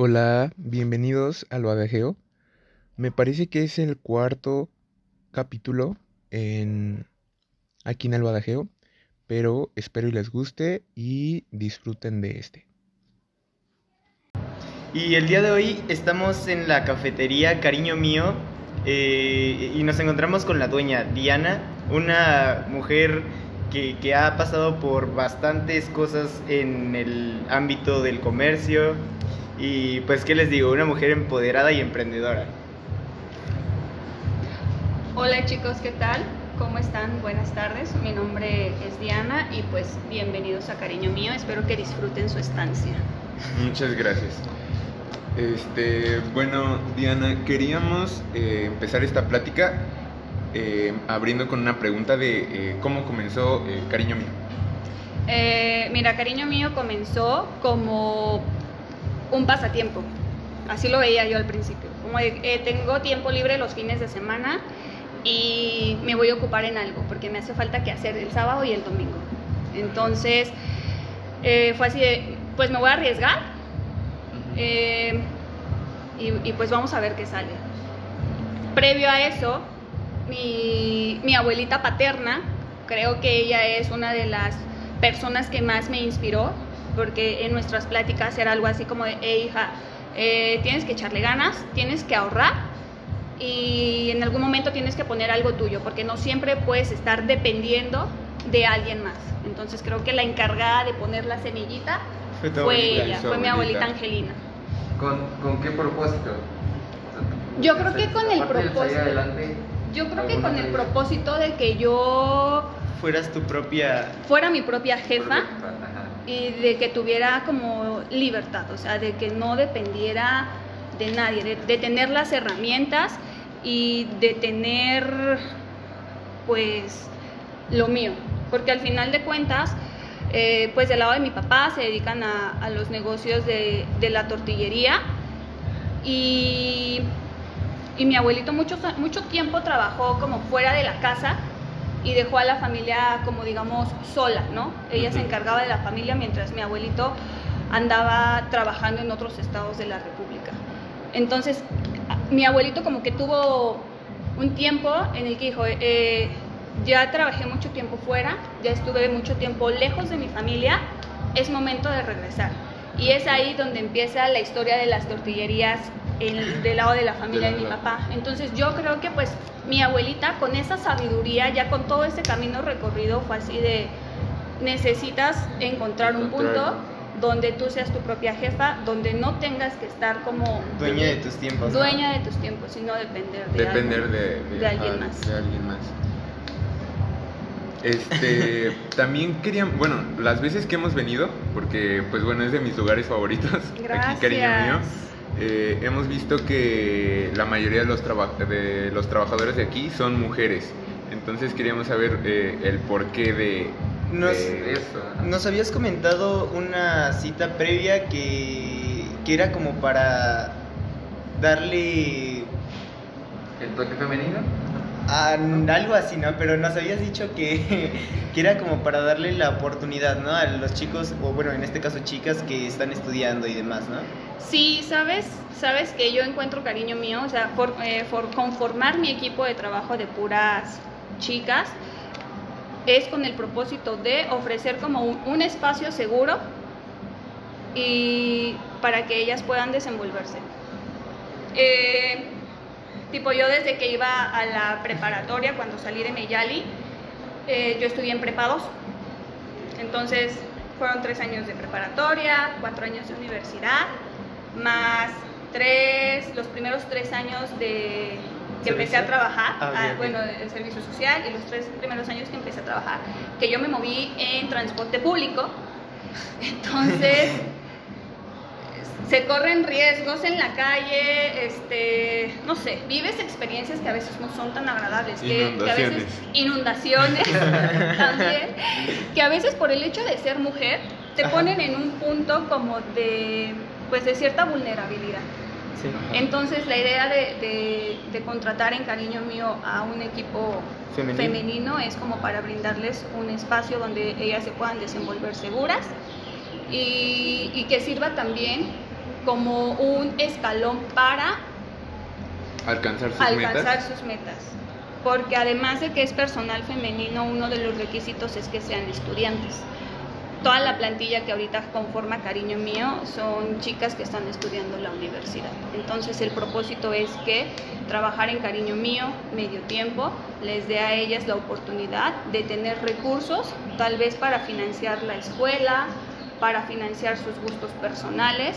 Hola, bienvenidos al Badajeo. Me parece que es el cuarto capítulo en aquí en el Badajeo, pero espero y les guste y disfruten de este. Y el día de hoy estamos en la cafetería Cariño Mío eh, y nos encontramos con la dueña Diana, una mujer que, que ha pasado por bastantes cosas en el ámbito del comercio y pues qué les digo, una mujer empoderada y emprendedora. Hola chicos, ¿qué tal? ¿Cómo están? Buenas tardes. Mi nombre es Diana y pues bienvenidos a Cariño Mío. Espero que disfruten su estancia. Muchas gracias. Este, bueno, Diana, queríamos eh, empezar esta plática eh, abriendo con una pregunta de eh, cómo comenzó eh, Cariño Mío. Eh, mira, Cariño Mío comenzó como un pasatiempo. Así lo veía yo al principio. Como eh, tengo tiempo libre los fines de semana y me voy a ocupar en algo porque me hace falta que hacer el sábado y el domingo. Entonces, eh, fue así de, pues me voy a arriesgar eh, y, y pues vamos a ver qué sale. Previo a eso, mi, mi abuelita paterna, creo que ella es una de las personas que más me inspiró, porque en nuestras pláticas era algo así como de, hey hija, eh, tienes que echarle ganas, tienes que ahorrar y en algún momento tienes que poner algo tuyo, porque no siempre puedes estar dependiendo de alguien más. Entonces creo que la encargada de poner la semillita Fue tu fue abuelita, ella, fue mi abuelita. abuelita Angelina. ¿Con, ¿Con qué propósito? Yo creo que con el propósito. adelante, Yo creo que ¿alguna con el propósito de que yo Fueras tu propia... fuera mi propia jefa. Y de que tuviera como libertad, o sea, de que no dependiera de nadie, de, tener las herramientas y de tener pues lo mío, porque al final de cuentas, eh, pues del lado de mi papá se dedican a, a los negocios de, de la tortillería y, y mi abuelito mucho, mucho tiempo trabajó como fuera de la casa y dejó a la familia como digamos sola, ¿no? Ella se Ujú. encargaba de la familia mientras mi abuelito andaba trabajando en otros estados de la República. Entonces, mi abuelito como que tuvo un tiempo en el que dijo, eh, ya trabajé mucho tiempo fuera, ya estuve mucho tiempo lejos de mi familia, es momento de regresar. Y es ahí donde empieza la historia de las tortillerías en- del lado de la familia de mi papá. Entonces yo creo que pues mi abuelita con esa sabiduría, ya con todo ese camino recorrido, fue así de, necesitas encontrar un punto donde tú seas tu propia jefa, donde no tengas que estar como Dueña de tus tiempos. ¿no? dueña de tus tiempos, sino depender de, Depender algo, de, de alguien más. de alguien más. Este, también querían, bueno, las veces que hemos venido, porque pues bueno, es de mis lugares favoritos, aquí cariño mío, eh, hemos visto que la mayoría de los, traba- de los trabajadores de aquí son mujeres. Entonces queríamos saber eh, el porqué de, Nos, de- Eso. nos habías comentado una cita previa que, que era como para darle ¿El toque femenino? A- algo así, ¿no? Pero nos habías dicho que, que era como para darle la oportunidad, ¿no? A los chicos, o bueno, en este caso chicas que están estudiando y demás, ¿no? Sí, sabes, sabes que yo encuentro cariño mío, o sea, por, eh, por conformar mi equipo de trabajo de puras chicas es con el propósito de ofrecer como un, un espacio seguro y para que ellas puedan desenvolverse. Eh, tipo yo desde que iba a la preparatoria cuando salí de Meyali, eh, yo estudié en prepa 2. Entonces fueron tres años de preparatoria, cuatro años de universidad, más tres, los primeros tres años de que empecé a trabajar, Ah, ah, ok. bueno, el servicio social y los tres primeros años que empecé a trabajar, que yo me moví en transporte público, entonces se corren riesgos en la calle, este, no sé, vives experiencias que a veces no son tan agradables, que, que a veces inundaciones también, que a veces por el hecho de ser mujer te Ajá. ponen en un punto como de, pues de cierta vulnerabilidad. Sí. Entonces la idea de, de- de contratar en cariño mío a un equipo Femenino. femenino es como para brindarles un espacio donde ellas se puedan desenvolver seguras y, y que sirva también como un escalón para alcanzar sus alcanzar metas. sus metas. Porque además de que es personal femenino, uno de los requisitos es que sean estudiantes. Toda la plantilla que ahorita conforma Cariño Mío son chicas que están estudiando la universidad. Entonces el propósito es que trabajar en Cariño Mío medio tiempo les dé a ellas la oportunidad de tener recursos, tal vez para financiar la escuela, para financiar sus gustos personales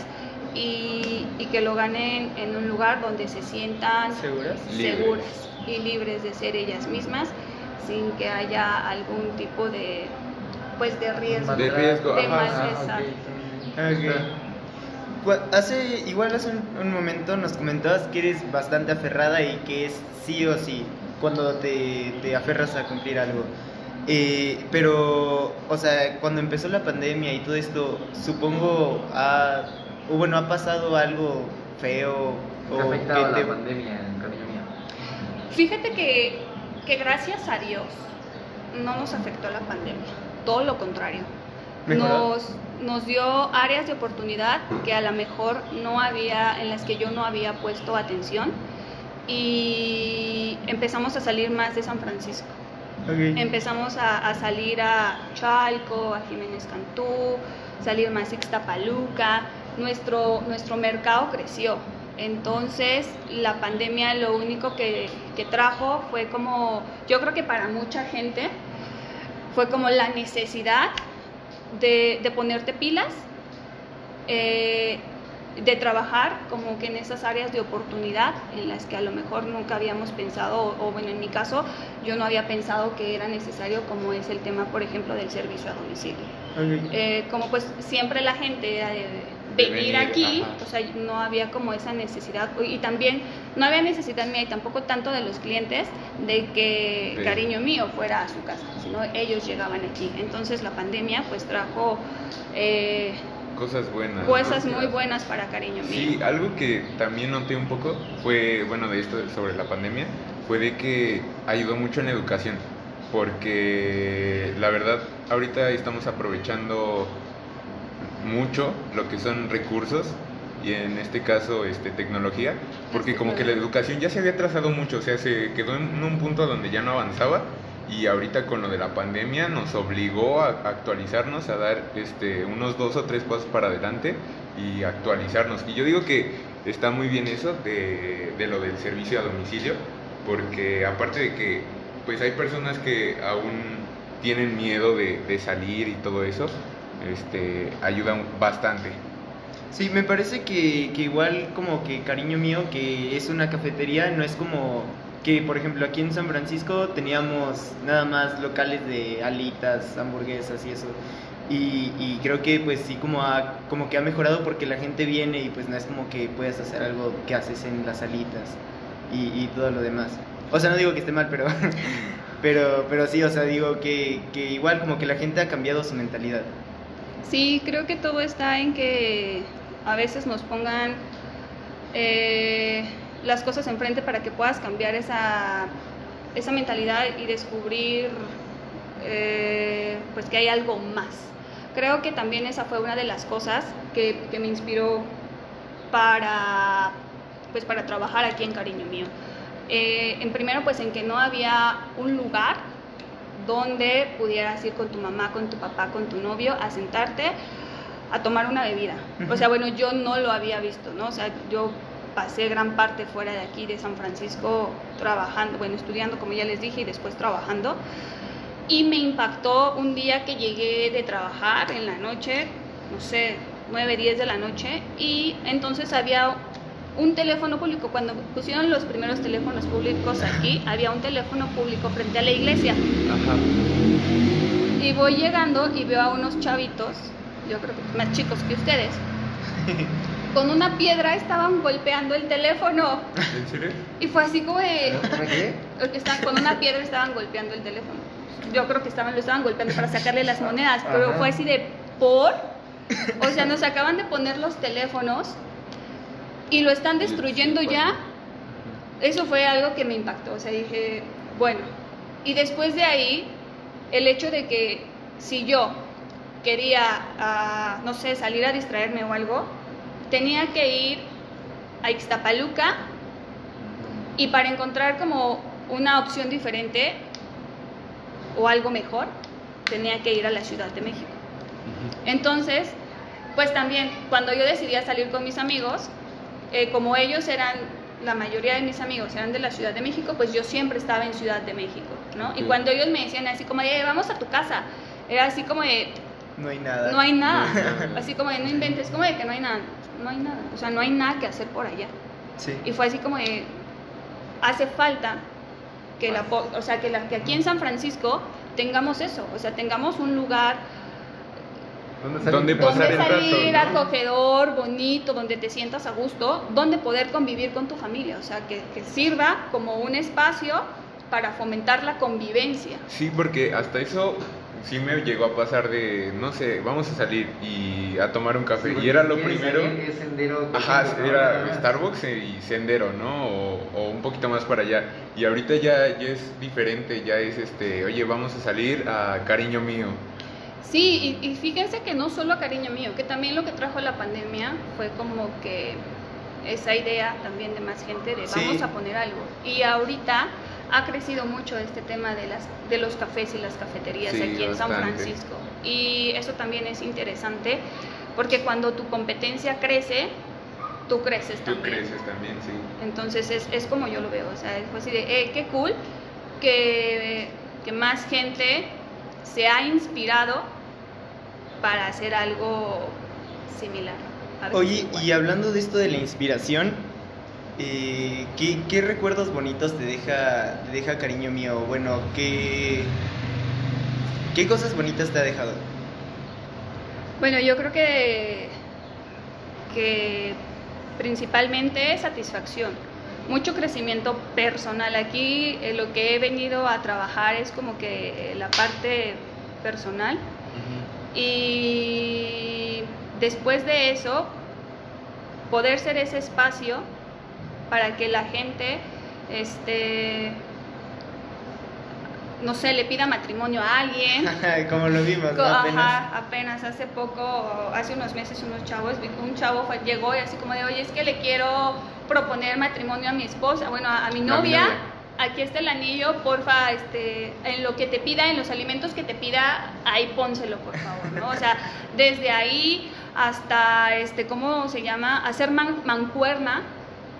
y, y que lo ganen en un lugar donde se sientan ¿Seguras? Libres. seguras y libres de ser ellas mismas sin que haya algún tipo de pues de riesgo. De riesgo, De ajá. Ah. Cu- Hace, igual hace un, un momento nos comentabas que eres bastante aferrada y que es sí o sí cuando te, te aferras a cumplir algo. Eh, pero, o sea, cuando empezó la pandemia y todo esto, supongo, ha, o bueno, ha pasado algo feo ¿Qué o ha afectado que la te- pandemia, cariño mío? Fíjate que, que gracias a Dios no nos afectó la pandemia, todo lo contrario. Nos, nos dio áreas de oportunidad que a lo mejor no había, en las que yo no había puesto atención y empezamos a salir más de San Francisco. Ok. Empezamos a, a salir a Chalco, a Jiménez Cantú, salir más a Ixtapaluca. Nuestro, nuestro mercado creció. Entonces, la pandemia lo único que, que trajo fue como, yo creo que para mucha gente, fue como la necesidad de, de ponerte pilas, eh, de trabajar como que en esas áreas de oportunidad en las que a lo mejor nunca habíamos pensado, o, o bueno, en mi caso, yo no había pensado que era necesario, como es el tema, por ejemplo, del servicio a domicilio. Eh, como pues siempre la gente De venir venir, aquí, ajá. o sea, no había como esa necesidad, y también no había necesidad mía y tampoco tanto de los clientes de que cariño mío fuera a su casa, sino ellos llegaban aquí. Entonces la pandemia pues trajo eh, Cosas buenas. cosas ¿no? muy buenas para cariño mío. Sí, algo que también noté un poco fue, bueno, de esto sobre la pandemia, fue de que ayudó mucho en educación, porque la verdad ahorita estamos aprovechando mucho lo que son recursos y en este caso este tecnología, porque como que la educación ya se había trazado mucho, o sea, se quedó en un punto donde ya no avanzaba y ahorita con lo de la pandemia nos obligó a actualizarnos, a dar este, unos dos o tres pasos para adelante y actualizarnos. Y yo digo que está muy bien eso de, de lo del servicio a domicilio, porque aparte de que pues hay personas que aún tienen miedo de, de salir y todo eso, este, ayudan bastante. Sí, me parece que, que igual como que cariño mío, que es una cafetería, no es como que, por ejemplo, aquí en San Francisco teníamos nada más locales de alitas, hamburguesas y eso. Y, y creo que pues sí como, ha, como que ha mejorado porque la gente viene y pues no es como que puedes hacer algo que haces en las alitas y, y todo lo demás. O sea, no digo que esté mal, pero, pero, pero sí, o sea, digo que, que igual como que la gente ha cambiado su mentalidad. Sí, creo que todo está en que a veces nos pongan eh, las cosas enfrente para que puedas cambiar esa, esa mentalidad y descubrir eh, pues que hay algo más. Creo que también esa fue una de las cosas que, que me inspiró para, pues para trabajar aquí en Cariño Mío. Eh, en primero, pues en que no había un lugar donde pudieras ir con tu mamá, con tu papá, con tu novio a sentarte a tomar una bebida. O sea, bueno, yo no lo había visto, ¿no? O sea, yo pasé gran parte fuera de aquí, de San Francisco, trabajando, bueno, estudiando, como ya les dije, y después trabajando. Y me impactó un día que llegué de trabajar en la noche, no sé, 9, 10 de la noche, y entonces había un teléfono público. Cuando pusieron los primeros teléfonos públicos aquí, había un teléfono público frente a la iglesia. Ajá. Y voy llegando y veo a unos chavitos, yo creo que más chicos que ustedes, con una piedra estaban golpeando el teléfono. ¿En serio? Y fue así como de... ¿Para qué? Porque estaban, con una piedra estaban golpeando el teléfono. Yo creo que estaban, lo estaban golpeando para sacarle las monedas, pero Ajá. fue así de por. O sea, nos acaban de poner los teléfonos y lo están destruyendo ya. Eso fue algo que me impactó. O sea, dije, bueno. Y después de ahí, el hecho de que si yo quería, ah, no sé, salir a distraerme o algo, tenía que ir a Ixtapaluca y para encontrar como una opción diferente o algo mejor, tenía que ir a la Ciudad de México. Entonces, pues también cuando yo decidí salir con mis amigos, eh, como ellos eran, la mayoría de mis amigos eran de la Ciudad de México, pues yo siempre estaba en Ciudad de México, ¿no? Y cuando ellos me decían así como, de, vamos a tu casa, era así como de... No hay nada. No hay nada. así como de, no inventes, como de que no hay nada. No hay nada. O sea, no hay nada que hacer por allá. Sí. Y fue así como de, hace falta que, la, o sea, que, la, que aquí en San Francisco tengamos eso, o sea, tengamos un lugar donde, pasar salir acogedor, bonito, donde te sientas a gusto, donde poder convivir con tu familia, o sea, que, que, sirva como un espacio para fomentar la convivencia. Sí, porque hasta eso sí me llegó a pasar de, no sé, vamos a salir y a tomar un café. y era lo primero. Sendero. Ajá, era Starbucks y sendero, ¿no? O, un poquito más para allá. Y ahorita ya, ya es diferente, ya es este, oye, vamos a salir a cariño mío. Sí, y, fíjense que no solo a cariño mío, que también lo que trajo la pandemia fue como que esa idea también de más gente de vamos a poner algo. Y ahorita ha crecido mucho este tema de, las, de los cafés y las cafeterías aquí en San Francisco. Y eso también es interesante porque cuando tu competencia crece, tú creces también. Tú creces también, sí. Entonces es, es como yo lo veo, o sea, fue así de, eh, qué cool que, que más gente se ha inspirado para hacer algo similar. Oye, y hablando de esto de la inspiración, eh, ¿qué, recuerdos bonitos te deja, deja cariño mío? Bueno, ¿qué, ¿qué cosas bonitas te ha dejado? Bueno, yo creo que, que principalmente satisfacción, mucho crecimiento personal. Aquí eh, lo que he venido a trabajar es como que la parte personal y después de eso poder ser ese espacio para que la gente, este, no sé, le pida matrimonio a alguien. Como lo vimos, ¿no? apenas. apenas hace poco, hace unos meses, unos chavos, un chavo llegó y así como de, oye, es que le quiero proponer matrimonio a mi esposa, bueno, a, mi novia. Aquí está el anillo, porfa, este, en lo que te pida, en los alimentos que te pida, ahí pónselo, por favor, ¿no? O sea, desde ahí hasta, este, ¿cómo se llama? Hacer mancuerna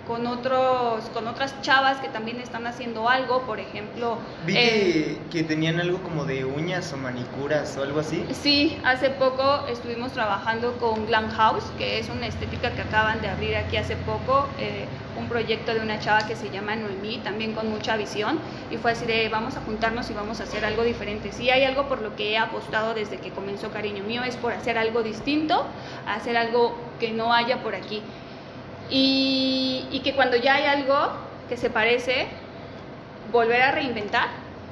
con otros con otras chavas que también están haciendo algo por ejemplo vi que, que, tenían algo como de uñas o manicuras o algo así. Sí hace poco estuvimos trabajando con Glam House que es una estética que acaban de abrir aquí hace poco eh, un proyecto de una chava que se llama Noemí también con mucha visión y fue así de vamos a juntarnos y vamos a hacer algo diferente si hay algo por lo que he apostado desde que comenzó cariño mío es por hacer algo distinto hacer algo que no haya por aquí y, que cuando ya hay algo que se parece, volver a reinventar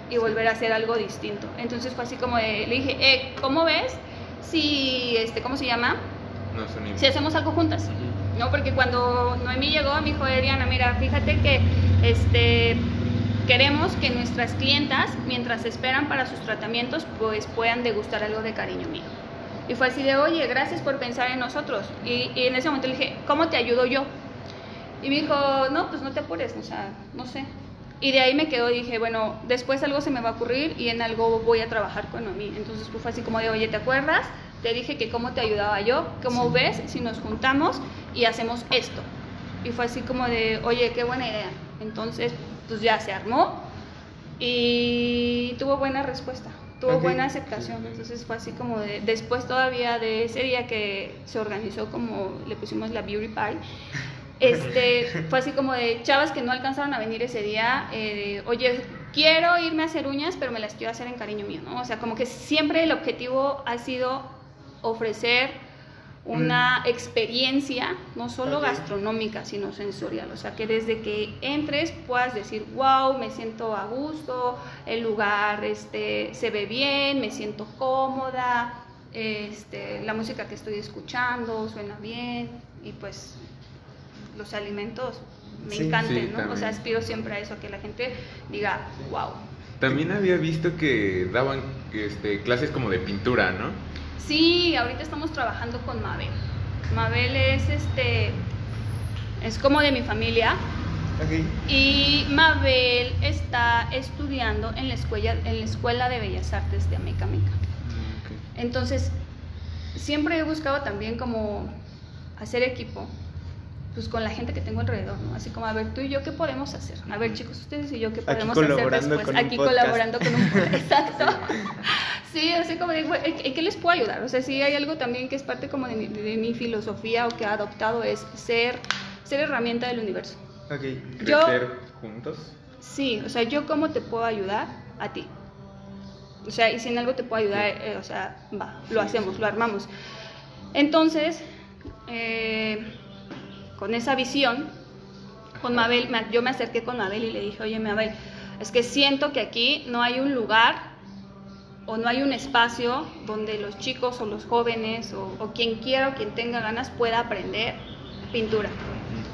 y volver a hacer algo distinto. Entonces fue así como le dije, eh, ¿cómo ves si, este, ¿cómo se llama? No, si hacemos algo juntas. No, porque cuando Noemí llegó, me dijo, Diana, mira, fíjate que este, queremos que nuestras clientas, mientras esperan para sus tratamientos, pues puedan degustar algo de cariño mío. Y fue así de, oye, gracias por pensar en nosotros. Y, en ese momento le dije, ¿cómo te ayudo yo? Y me dijo, no, pues no te apures, o sea, no sé. Y de ahí me quedó y dije, bueno, después algo se me va a ocurrir y en algo voy a trabajar con mí. Entonces pues fue así como de, oye, ¿te acuerdas? Te dije que cómo te ayudaba yo, ¿cómo ves si nos juntamos y hacemos esto? Y fue así como de, oye, qué buena idea. Entonces, pues ya se armó y tuvo buena respuesta tuvo buena aceptación, entonces fue así como de, después todavía de ese día que se organizó como le pusimos la beauty pie, este, fue así como de chavas que no alcanzaron a venir ese día, eh, oye, quiero irme a hacer uñas, pero me las quiero hacer en cariño mío, ¿no? O sea, como que siempre el objetivo ha sido ofrecer una mm. experiencia no solo gastronómica, sino sensorial. O sea, que desde que entres puedas decir, wow, me siento a gusto, el lugar este, se ve bien, me siento cómoda, este, la música que estoy escuchando suena bien y pues los alimentos me encantan, ¿no? O sea, aspiro siempre a eso, a que la gente diga, wow. También había visto que daban este, clases como de pintura, ¿no? Sí, ahorita estamos trabajando con Mabel. Mabel es este es como de mi familia. Y Mabel está estudiando en la escuela, en la escuela de Bellas Artes de Amecameca. Ah, Entonces, siempre he buscado también como hacer equipo pues con la gente que tengo alrededor, ¿no? Así como, a ver, tú y yo, ¿qué podemos hacer? A ver, chicos, ustedes y yo, ¿qué podemos hacer después? Aquí colaborando con un podcast. Exacto. Sí, así como digo, ¿en qué les puedo ayudar? O sea, sí hay algo también que es parte como de mi, de mi filosofía o que he adoptado, es ser, ser herramienta del universo. Ok. ¿Crecer juntos? Sí, o sea, yo cómo te puedo ayudar a ti. O sea, y si en algo te puedo ayudar, eh, o sea, va, lo hacemos, lo armamos. Entonces, eh, con esa visión, con Mabel, yo me acerqué con Mabel y le dije, oye Mabel, es que siento que aquí no hay un lugar o no hay un espacio donde los chicos o los jóvenes o, quien quiera o quien tenga ganas pueda aprender pintura.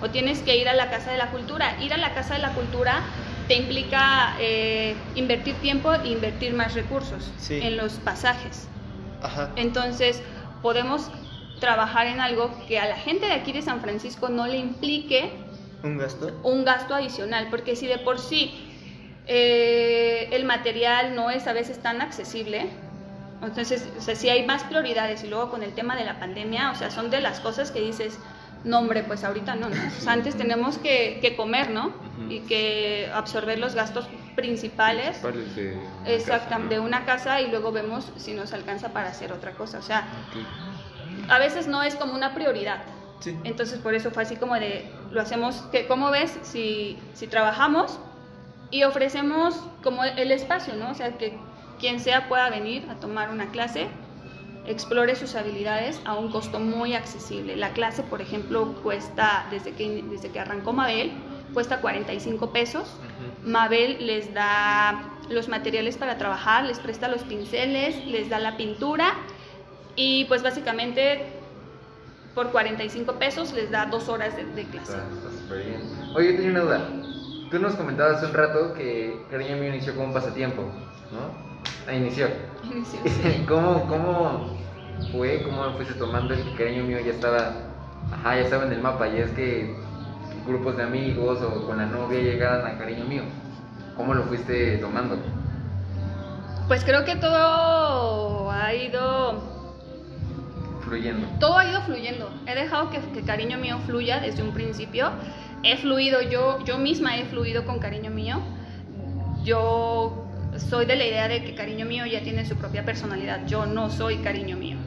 O tienes que ir a la Casa de la Cultura. Ir a la Casa de la Cultura te implica eh, invertir tiempo e invertir más recursos en los pasajes. Entonces, podemos trabajar en algo que a la gente de aquí de San Francisco no le implique un gasto, un gasto adicional, porque si de por sí eh, el material no es a veces tan accesible, entonces, o sea, si hay más prioridades. Y luego con el tema de la pandemia, o sea, son de las cosas que dices, no hombre, pues ahorita no, antes tenemos que, que comer, ¿no? Y que absorber los gastos principales, de, exactamente, de una casa y luego vemos si nos alcanza para hacer otra cosa, o sea a veces no es como una prioridad. Entonces por eso fue así como de, lo hacemos, que, ¿cómo ves si, si trabajamos y ofrecemos como el espacio, ¿no? O sea, que quien sea pueda venir a tomar una clase, explore sus habilidades a un costo muy accesible. La clase, por ejemplo, cuesta, desde que, desde que arrancó Mabel, cuesta 45 pesos. Mabel les da los materiales para trabajar, les presta los pinceles, les da la pintura y pues básicamente por 45 pesos les da dos horas de, clase. Está bien. Oye, tenía una duda. Tú nos comentabas hace un rato que Cariño Mío inició como un pasatiempo, ¿no? Ah, inició. Inició. ¿Cómo, ¿Cómo fue? ¿Cómo fuiste tomando el que Cariño Mío ya estaba, ajá, ya estaba en el mapa? Y es que grupos de amigos o con la novia llegaban a Cariño Mío. ¿Cómo lo fuiste tomando? Pues creo que todo ha ido todo ha ido fluyendo. He dejado que, cariño mío fluya desde un principio. He fluido yo, yo misma he fluido con cariño mío. Yo soy de la idea de que cariño mío ya tiene su propia personalidad. Yo no soy cariño mío.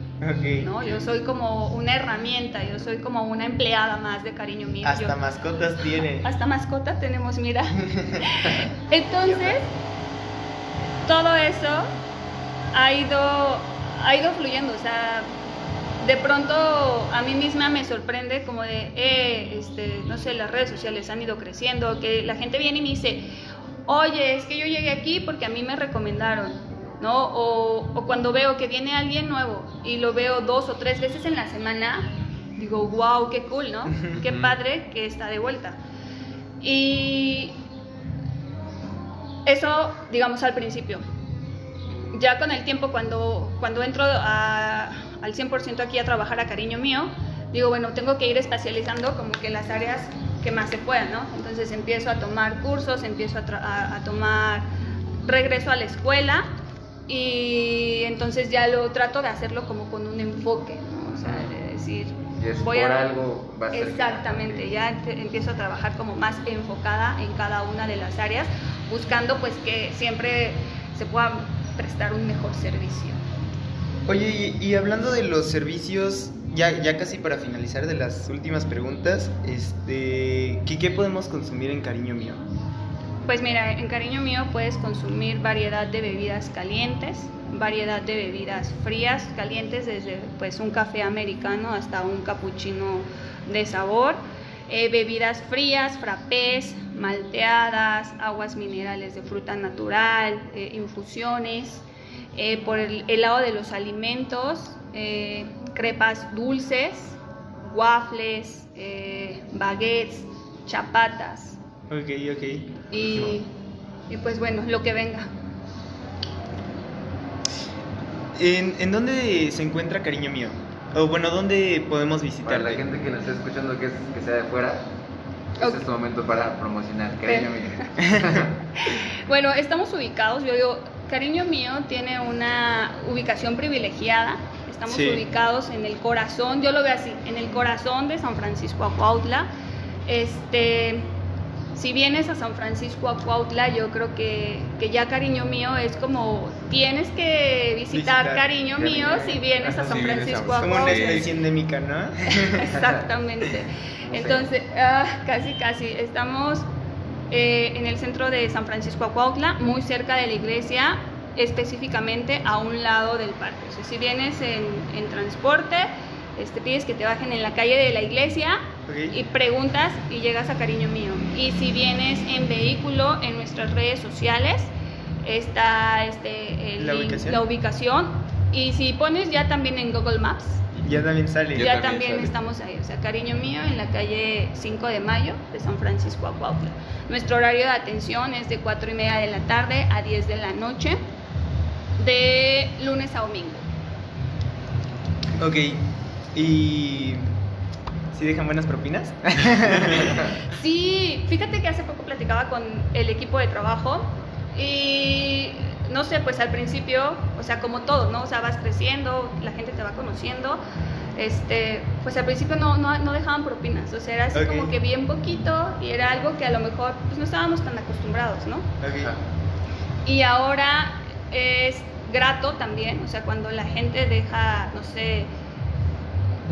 ¿no? Yo soy como una herramienta, yo soy como una empleada más de cariño mío. Hasta mascotas tiene. Hasta mascotas tenemos, mira. Entonces, todo eso ha ido, ha ido fluyendo. O sea, de pronto a mí misma me sorprende como de, eh, este, no sé, las redes sociales han ido creciendo, que la gente viene y me dice, oye, es que yo llegué aquí porque a mí me recomendaron, ¿no? O, cuando veo que viene alguien nuevo y lo veo dos o tres veces en la semana, digo, wow, qué cool, ¿no? Qué padre que está de vuelta. Y eso, digamos, al principio. Ya con el tiempo, cuando, cuando entro a al 100% aquí a trabajar a cariño mío, digo, bueno, tengo que ir especializando como que las áreas que más se puedan, ¿no? Entonces empiezo a tomar cursos, empiezo a, tomar regreso a la escuela y entonces ya lo trato de hacerlo como con un enfoque, ¿no? O sea, de decir, voy a algo exactamente, ya empiezo a trabajar como más enfocada en cada una de las áreas, buscando pues que siempre se pueda prestar un mejor servicio. Oye, y, hablando de los servicios, ya, ya casi para finalizar de las últimas preguntas, este, ¿qué, ¿qué podemos consumir en Cariño Mío? Pues mira, en Cariño Mío puedes consumir variedad de bebidas calientes, variedad de bebidas frías, calientes, desde pues un café americano hasta un cappuccino de sabor, eh, bebidas frías, frappés, malteadas, aguas minerales de fruta natural, eh, infusiones, eh, por el, lado de los alimentos, eh, crepas dulces, waffles, eh, baguettes, chapatas. Ok, ok. Y, y, pues bueno, lo que venga. ¿En, ¿En, dónde se encuentra Cariño Mío? O bueno, ¿dónde podemos visitar? Para la gente que nos está escuchando que, es, que sea de fuera, este es tu momento para promocionar. Cariño mío. bueno, estamos ubicados, yo digo, cariño mío tiene una ubicación privilegiada. Estamos ubicados en el corazón, yo lo veo así, en el corazón de San Francisco Acuautla. Este, si vienes a San Francisco a Cuautla, yo creo que, ya cariño mío es como tienes que visitar, cariño mío si vienes a San Francisco a Cuautla. Como una especie endémica, ¿no? Exactamente. Entonces, ah, casi, casi. Estamos eh, en el centro de San Francisco a Cuautla, muy cerca de la iglesia, específicamente a un lado del parque. O sea, si vienes en, en transporte, este, pides que te bajen en la calle de la iglesia y preguntas y llegas a cariño mío. Y si vienes en vehículo, en nuestras redes sociales está este, la, ubicación. Y si pones ya también en Google Maps. Ya también sale. Ya, también, estamos ahí. O sea, cariño mío en la calle 5 de mayo de San Francisco a Nuestro horario de atención es de 4 y media de la tarde a 10 de la noche, de lunes a domingo. Ok. Y ¿Sí dejan buenas propinas? sí, fíjate que hace poco platicaba con el equipo de trabajo y no sé, pues al principio, o sea, como todo, ¿no? O sea, vas creciendo, la gente te va conociendo, este, pues al principio no, no, dejaban propinas, o sea, era así como que bien poquito y era algo que a lo mejor pues no estábamos tan acostumbrados, ¿no? Y ahora es grato también, o sea, cuando la gente deja, no sé,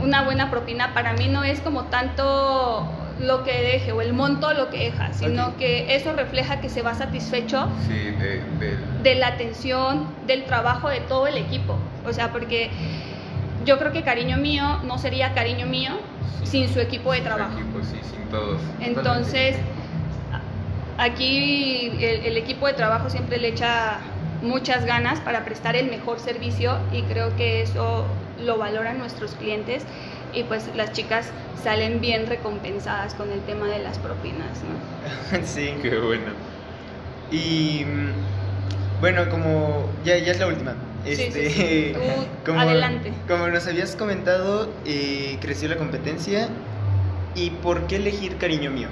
una buena propina. Para mí no es como tanto lo que deje o el monto lo que deja, sino que eso refleja que se va satisfecho de, la atención, del trabajo de todo el equipo. O sea, porque yo creo que cariño mío no sería cariño mío sin su equipo de trabajo. sí, sin todos. Entonces, aquí el equipo de trabajo siempre le echa muchas ganas para prestar el mejor servicio y creo que eso lo valoran nuestros clientes y pues las chicas salen bien recompensadas con el tema de las propinas, ¿no? sí. Qué bueno. Y mm, bueno, como ya, ya es la última. Este, como, adelante. Como nos habías comentado, eh, creció la competencia. ¿Y por qué elegir Cariño Mío?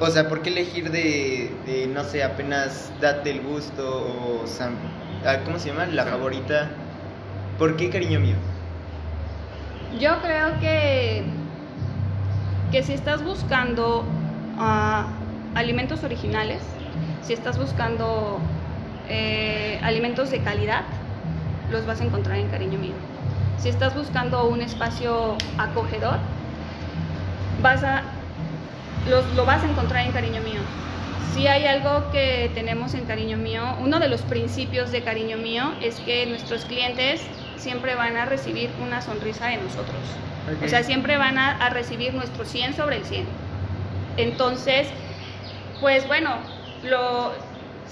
O sea, ¿por qué elegir de, no sé, apenas Date el Gusto o ah, ¿Cómo se llama? La favorita. ¿Por qué cariño mío? Yo creo que, que si estás buscando ah, alimentos originales, si estás buscando eh, alimentos de calidad, los vas a encontrar en cariño mío. Si estás buscando un espacio acogedor, vas a, los, lo vas a encontrar en cariño mío. Si hay algo que tenemos en cariño mío, uno de los principios de cariño mío es que nuestros clientes siempre van a recibir una sonrisa de nosotros. O sea, siempre van a, recibir nuestro 100 sobre el 100. Entonces, pues bueno, lo,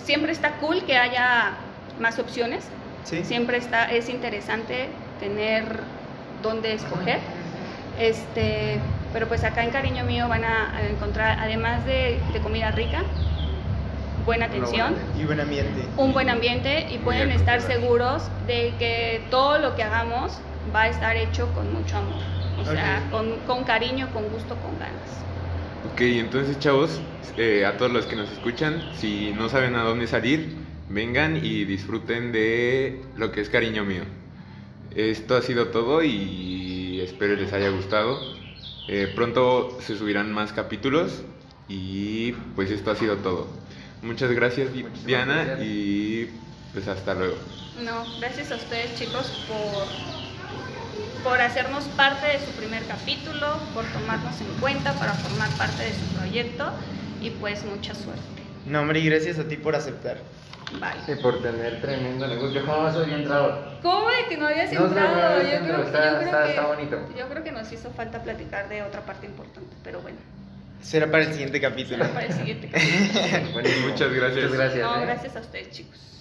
siempre está cool que haya más opciones. Siempre está, es interesante tener dónde escoger. Este, pero pues acá en Cariño Mío van a, encontrar, además de comida rica, buena atención. Y buen ambiente. Un buen ambiente y pueden estar seguros de que todo lo que hagamos va a estar hecho con mucho amor. O sea, con, con, cariño, con gusto, con ganas. Ok, entonces chavos, eh, a todos los que nos escuchan, si no saben a dónde salir, vengan y disfruten de lo que es cariño mío. Esto ha sido todo y espero les haya gustado. Eh, pronto se subirán más capítulos y pues esto ha sido todo. Muchas gracias, Diana, y pues hasta luego. No, gracias a ustedes chicos por, por hacernos parte de su primer capítulo, por tomarnos en cuenta para formar parte de su proyecto y pues mucha suerte. No, hombre, y gracias a ti por aceptar. Vale. Y por tener tremendo negocio. Yo jamás había entrado. ¿Cómo de que no habías entrado? yo, creo, está, está bonito. yo creo que nos hizo falta platicar de otra parte importante, pero bueno. Será para el siguiente capítulo. Será para el siguiente capítulo. bueno, muchas gracias. Muchas gracias. No, ¿eh? gracias a ustedes, chicos.